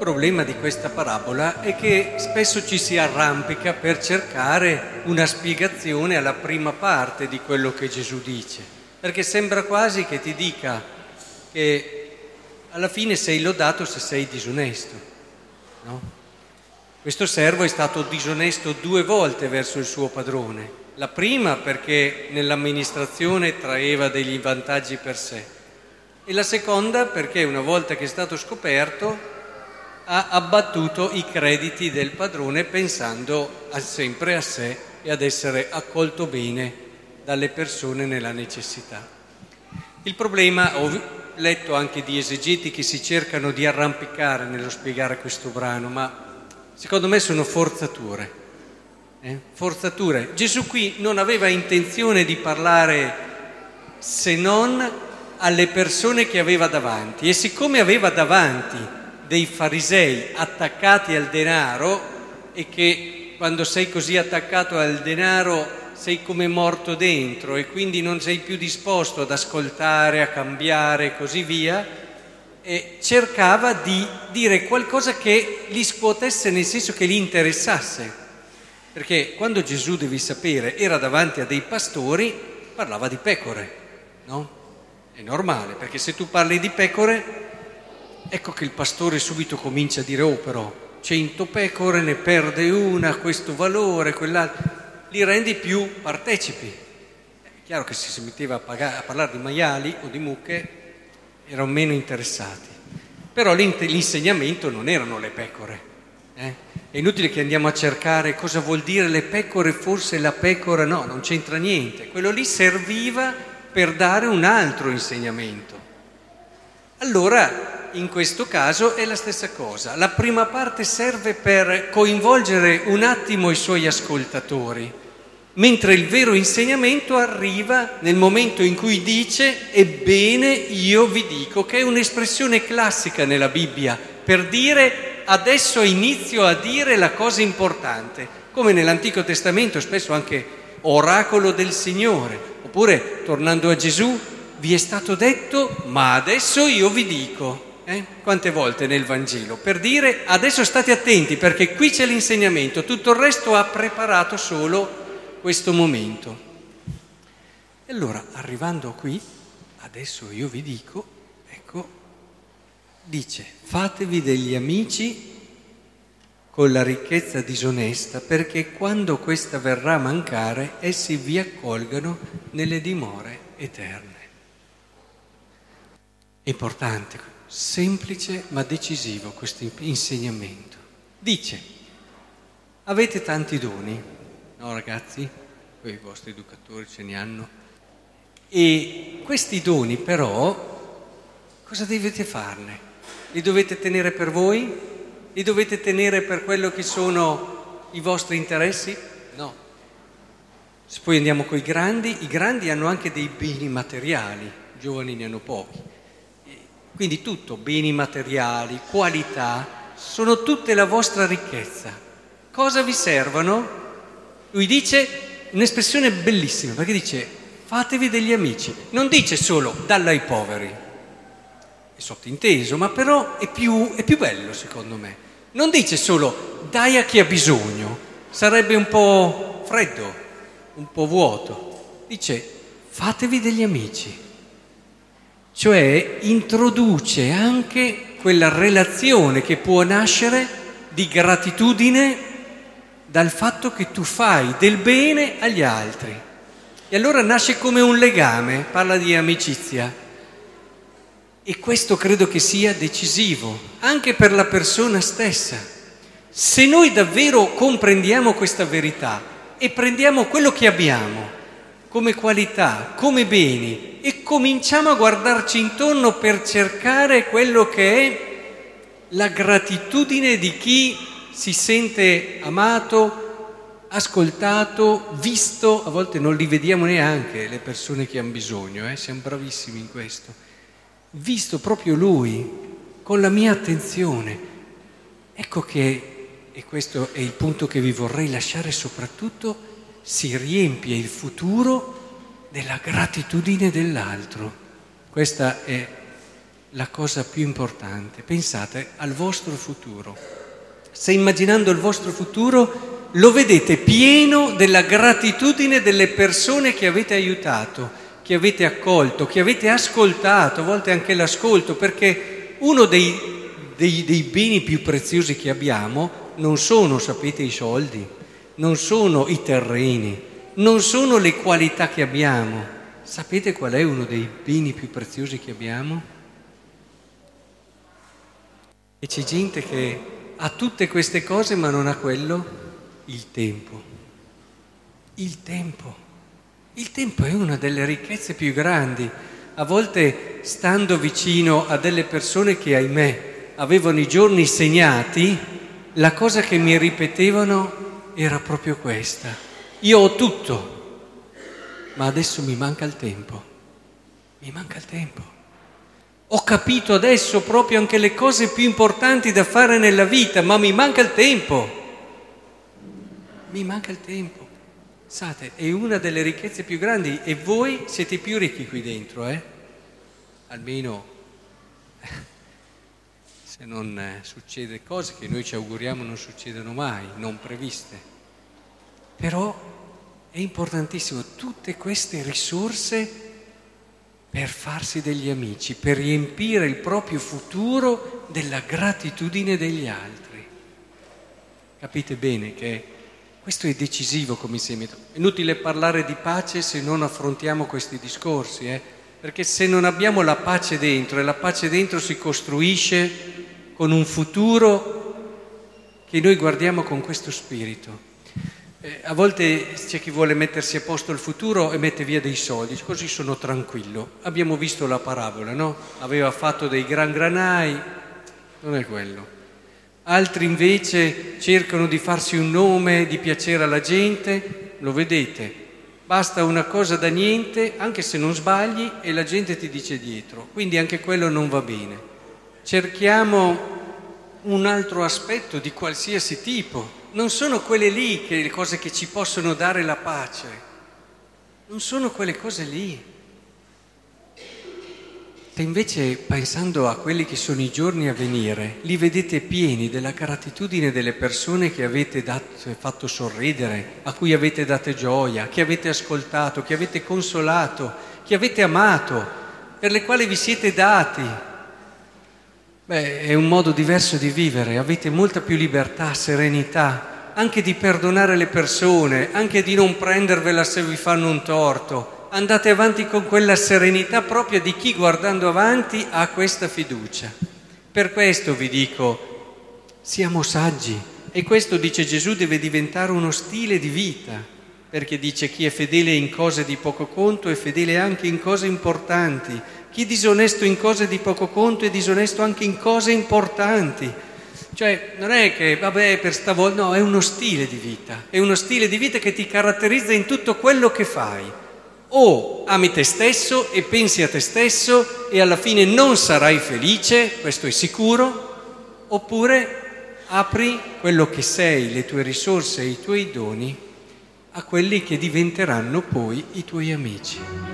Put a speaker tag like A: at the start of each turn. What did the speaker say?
A: problema di questa parabola è che spesso ci si arrampica per cercare una spiegazione alla prima parte di quello che Gesù dice, perché sembra quasi che ti dica che alla fine sei lodato se sei disonesto. No? Questo servo è stato disonesto due volte verso il suo padrone. La prima perché nell'amministrazione traeva degli vantaggi per sé e la seconda perché una volta che è stato scoperto ha abbattuto i crediti del padrone pensando a sempre a sé e ad essere accolto bene dalle persone nella necessità. Il problema, ho letto anche di esegeti che si cercano di arrampicare nello spiegare questo brano, ma secondo me sono forzature. Eh? Forzature. Gesù qui non aveva intenzione di parlare se non alle persone che aveva davanti e siccome aveva davanti dei farisei attaccati al denaro e che quando sei così attaccato al denaro sei come morto dentro e quindi non sei più disposto ad ascoltare, a cambiare e così via, e cercava di dire qualcosa che li scuotesse nel senso che li interessasse. Perché quando Gesù, devi sapere, era davanti a dei pastori, parlava di pecore, no? È normale, perché se tu parli di pecore Ecco che il pastore subito comincia a dire, oh però, cento pecore ne perde una, questo valore, quell'altro, li rendi più partecipi. È chiaro che se si metteva a, pagare, a parlare di maiali o di mucche erano meno interessati. Però l'insegnamento non erano le pecore. Eh? È inutile che andiamo a cercare cosa vuol dire le pecore, forse la pecora, no, non c'entra niente. Quello lì serviva per dare un altro insegnamento. Allora in questo caso è la stessa cosa. La prima parte serve per coinvolgere un attimo i suoi ascoltatori, mentre il vero insegnamento arriva nel momento in cui dice ebbene io vi dico, che è un'espressione classica nella Bibbia per dire adesso inizio a dire la cosa importante, come nell'Antico Testamento spesso anche oracolo del Signore, oppure tornando a Gesù vi è stato detto ma adesso io vi dico. Eh? Quante volte nel Vangelo? Per dire adesso state attenti perché qui c'è l'insegnamento, tutto il resto ha preparato solo questo momento. E allora, arrivando qui, adesso io vi dico, ecco, dice, fatevi degli amici con la ricchezza disonesta perché quando questa verrà a mancare essi vi accolgano nelle dimore eterne. Importante semplice ma decisivo questo insegnamento. Dice, avete tanti doni, no ragazzi? Poi i vostri educatori ce ne hanno. E questi doni però, cosa dovete farne? Li dovete tenere per voi? Li dovete tenere per quello che sono i vostri interessi? No. Se poi andiamo con i grandi, i grandi hanno anche dei beni materiali, i giovani ne hanno pochi. Quindi tutto, beni materiali, qualità, sono tutte la vostra ricchezza. Cosa vi servono? Lui dice un'espressione bellissima, perché dice fatevi degli amici. Non dice solo dalla ai poveri, è sottinteso, ma però è più, è più bello secondo me. Non dice solo dai a chi ha bisogno, sarebbe un po' freddo, un po' vuoto. Dice fatevi degli amici cioè introduce anche quella relazione che può nascere di gratitudine dal fatto che tu fai del bene agli altri. E allora nasce come un legame, parla di amicizia. E questo credo che sia decisivo, anche per la persona stessa. Se noi davvero comprendiamo questa verità e prendiamo quello che abbiamo, come qualità, come beni e cominciamo a guardarci intorno per cercare quello che è la gratitudine di chi si sente amato, ascoltato, visto, a volte non li vediamo neanche le persone che hanno bisogno, eh? siamo bravissimi in questo, visto proprio lui, con la mia attenzione. Ecco che, e questo è il punto che vi vorrei lasciare soprattutto, si riempie il futuro della gratitudine dell'altro. Questa è la cosa più importante. Pensate al vostro futuro. Se immaginando il vostro futuro lo vedete pieno della gratitudine delle persone che avete aiutato, che avete accolto, che avete ascoltato, a volte anche l'ascolto, perché uno dei, dei, dei beni più preziosi che abbiamo non sono, sapete, i soldi, non sono i terreni, non sono le qualità che abbiamo. Sapete qual è uno dei beni più preziosi che abbiamo? E c'è gente che ha tutte queste cose ma non ha quello? Il tempo. Il tempo. Il tempo è una delle ricchezze più grandi. A volte stando vicino a delle persone che, ahimè, avevano i giorni segnati, la cosa che mi ripetevano era proprio questa. Io ho tutto, ma adesso mi manca il tempo. Mi manca il tempo. Ho capito adesso proprio anche le cose più importanti da fare nella vita, ma mi manca il tempo. Mi manca il tempo. Sate, è una delle ricchezze più grandi e voi siete più ricchi qui dentro, eh? Almeno se non eh, succede cose che noi ci auguriamo non succedano mai, non previste. Però è importantissimo tutte queste risorse per farsi degli amici, per riempire il proprio futuro della gratitudine degli altri. Capite bene che questo è decisivo come insieme. È inutile parlare di pace se non affrontiamo questi discorsi, eh? perché se non abbiamo la pace dentro e la pace dentro si costruisce con un futuro che noi guardiamo con questo spirito. Eh, a volte c'è chi vuole mettersi a posto il futuro e mette via dei soldi, così sono tranquillo. Abbiamo visto la parabola, no? Aveva fatto dei gran granai, non è quello. Altri invece cercano di farsi un nome, di piacere alla gente, lo vedete, basta una cosa da niente, anche se non sbagli, e la gente ti dice dietro. Quindi anche quello non va bene cerchiamo un altro aspetto di qualsiasi tipo. Non sono quelle lì che le cose che ci possono dare la pace. Non sono quelle cose lì. Se invece pensando a quelli che sono i giorni a venire, li vedete pieni della gratitudine delle persone che avete dato, fatto sorridere, a cui avete dato gioia, che avete ascoltato, che avete consolato, che avete amato, per le quali vi siete dati, Beh, è un modo diverso di vivere, avete molta più libertà, serenità, anche di perdonare le persone, anche di non prendervela se vi fanno un torto. Andate avanti con quella serenità propria di chi guardando avanti ha questa fiducia. Per questo vi dico, siamo saggi e questo, dice Gesù, deve diventare uno stile di vita, perché dice chi è fedele in cose di poco conto è fedele anche in cose importanti chi disonesto in cose di poco conto è disonesto anche in cose importanti. Cioè, non è che, vabbè, per stavolta, no, è uno stile di vita, è uno stile di vita che ti caratterizza in tutto quello che fai. O ami te stesso e pensi a te stesso e alla fine non sarai felice, questo è sicuro, oppure apri quello che sei, le tue risorse e i tuoi doni a quelli che diventeranno poi i tuoi amici.